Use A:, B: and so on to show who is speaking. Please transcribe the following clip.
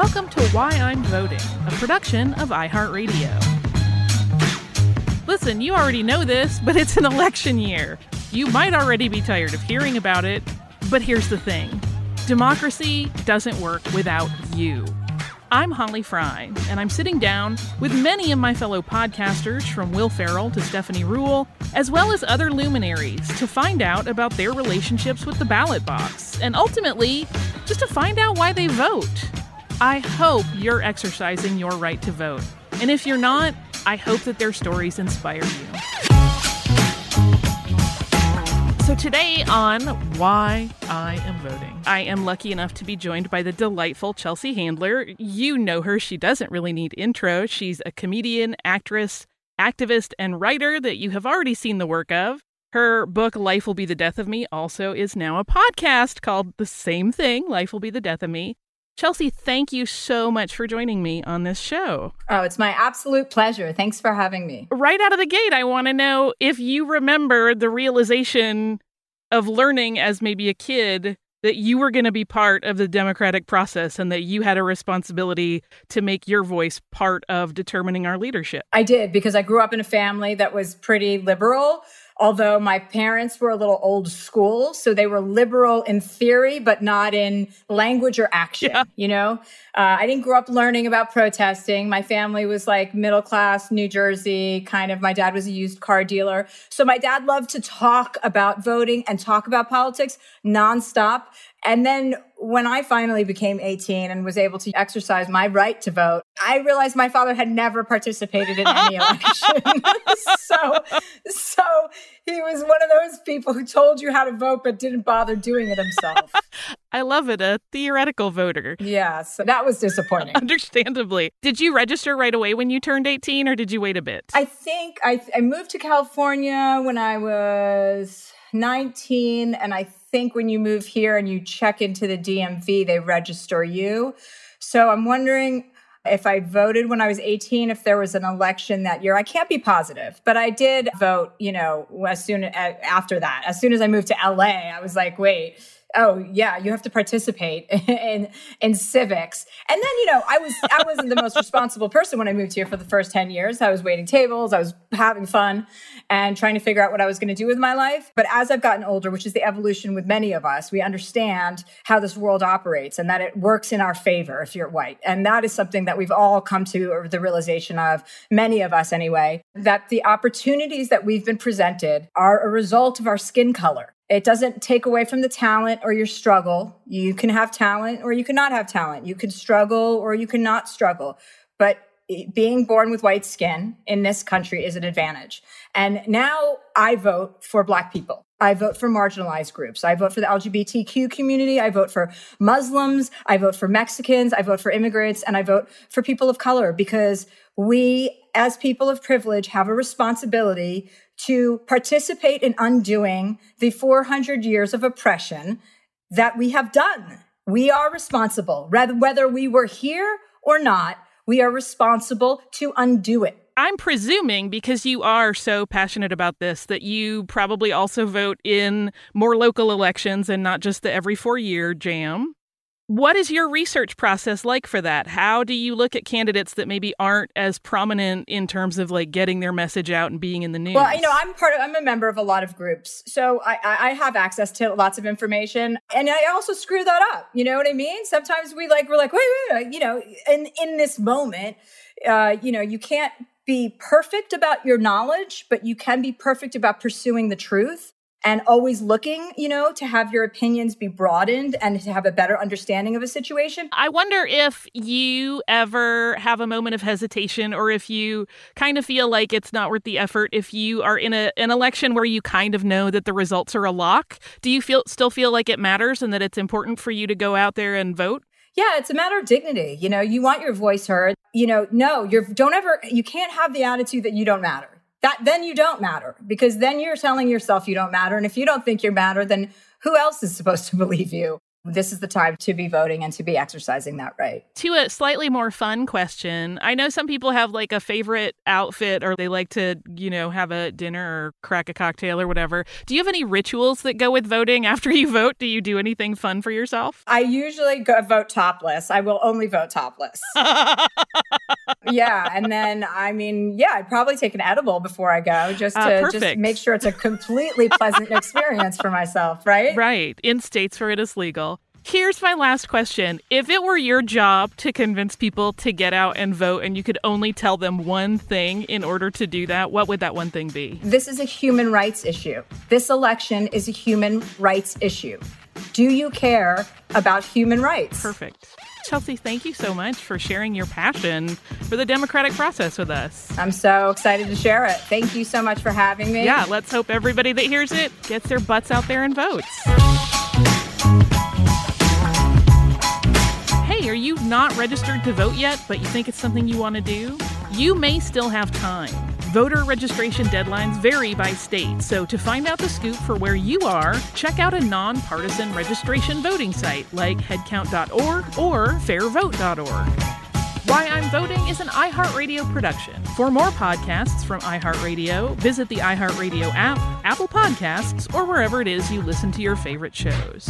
A: Welcome to Why I'm Voting, a production of iHeartRadio. Listen, you already know this, but it's an election year. You might already be tired of hearing about it, but here's the thing democracy doesn't work without you. I'm Holly Frey, and I'm sitting down with many of my fellow podcasters from Will Ferrell to Stephanie Ruhle, as well as other luminaries, to find out about their relationships with the ballot box, and ultimately, just to find out why they vote. I hope you're exercising your right to vote. And if you're not, I hope that their stories inspire you. So, today on Why I Am Voting, I am lucky enough to be joined by the delightful Chelsea Handler. You know her, she doesn't really need intro. She's a comedian, actress, activist, and writer that you have already seen the work of. Her book, Life Will Be the Death of Me, also is now a podcast called the same thing, Life Will Be the Death of Me. Chelsea, thank you so much for joining me on this show.
B: Oh, it's my absolute pleasure. Thanks for having me.
A: Right out of the gate, I want to know if you remember the realization of learning as maybe a kid that you were going to be part of the democratic process and that you had a responsibility to make your voice part of determining our leadership.
B: I did because I grew up in a family that was pretty liberal although my parents were a little old school. So they were liberal in theory, but not in language or action. Yeah. You know, uh, I didn't grow up learning about protesting. My family was like middle class New Jersey, kind of. My dad was a used car dealer. So my dad loved to talk about voting and talk about politics nonstop. And then when I finally became 18 and was able to exercise my right to vote, I realized my father had never participated in any election. so, so he was one of those people who told you how to vote but didn't bother doing it himself.
A: I love it. A theoretical voter.
B: Yeah, so that was disappointing.
A: Understandably. Did you register right away when you turned 18 or did you wait a bit?
B: I think I, I moved to California when I was 19 and I think when you move here and you check into the DMV, they register you. So I'm wondering if I voted when I was 18, if there was an election that year. I can't be positive, but I did vote, you know, as soon as after that. As soon as I moved to LA, I was like, wait, oh yeah you have to participate in in civics. And then you know i was i wasn't the most responsible person when i moved here for the first 10 years. I was waiting tables i was having fun and trying to figure out what i was going to do with my life. But as i've gotten older which is the evolution with many of us we understand how this world operates and that it works in our favor if you're white. And that is something that we've all come to the realization of many of us anyway that the opportunities that we've been presented are a result of our skin color it doesn't take away from the talent or your struggle. You can have talent or you cannot have talent. You can struggle or you cannot struggle. But being born with white skin in this country is an advantage. And now I vote for Black people. I vote for marginalized groups. I vote for the LGBTQ community. I vote for Muslims. I vote for Mexicans. I vote for immigrants. And I vote for people of color because we, as people of privilege, have a responsibility to participate in undoing the 400 years of oppression that we have done. We are responsible, whether we were here or not, we are responsible to undo it.
A: I'm presuming because you are so passionate about this that you probably also vote in more local elections and not just the every four year jam. What is your research process like for that? How do you look at candidates that maybe aren't as prominent in terms of like getting their message out and being in the news?
B: Well, you know, I'm part of, I'm a member of a lot of groups. So I, I have access to lots of information and I also screw that up. You know what I mean? Sometimes we like, we're like, wait, wait, wait, you know, in, in this moment, uh, you know, you can't be perfect about your knowledge, but you can be perfect about pursuing the truth and always looking, you know, to have your opinions be broadened and to have a better understanding of a situation.
A: I wonder if you ever have a moment of hesitation or if you kind of feel like it's not worth the effort if you are in a, an election where you kind of know that the results are a lock. Do you feel still feel like it matters and that it's important for you to go out there and vote?
B: Yeah, it's a matter of dignity. You know, you want your voice heard. You know, no, you don't ever you can't have the attitude that you don't matter that then you don't matter because then you're telling yourself you don't matter. And if you don't think you matter, then who else is supposed to believe you? this is the time to be voting and to be exercising that right.
A: To a slightly more fun question, I know some people have like a favorite outfit or they like to, you know, have a dinner or crack a cocktail or whatever. Do you have any rituals that go with voting after you vote? Do you do anything fun for yourself?
B: I usually go vote topless. I will only vote topless. yeah, and then I mean, yeah, I'd probably take an edible before I go just
A: Uh,
B: to just make sure it's a completely pleasant experience for myself, right?
A: Right, in states where it is legal. Here's my last question. If it were your job to convince people to get out and vote and you could only tell them one thing in order to do that, what would that one thing be?
B: This is a human rights issue. This election is a human rights issue. Do you care about human rights?
A: Perfect. Chelsea, thank you so much for sharing your passion for the democratic process with us.
B: I'm so excited to share it. Thank you so much for having me.
A: Yeah, let's hope everybody that hears it gets their butts out there and votes. Hey, are you not registered to vote yet, but you think it's something you want to do? You may still have time. Voter registration deadlines vary by state, so to find out the scoop for where you are, check out a nonpartisan registration voting site like headcount.org or fairvote.org. Why I'm Voting is an iHeartRadio production. For more podcasts from iHeartRadio, visit the iHeartRadio app, Apple Podcasts, or wherever it is you listen to your favorite shows.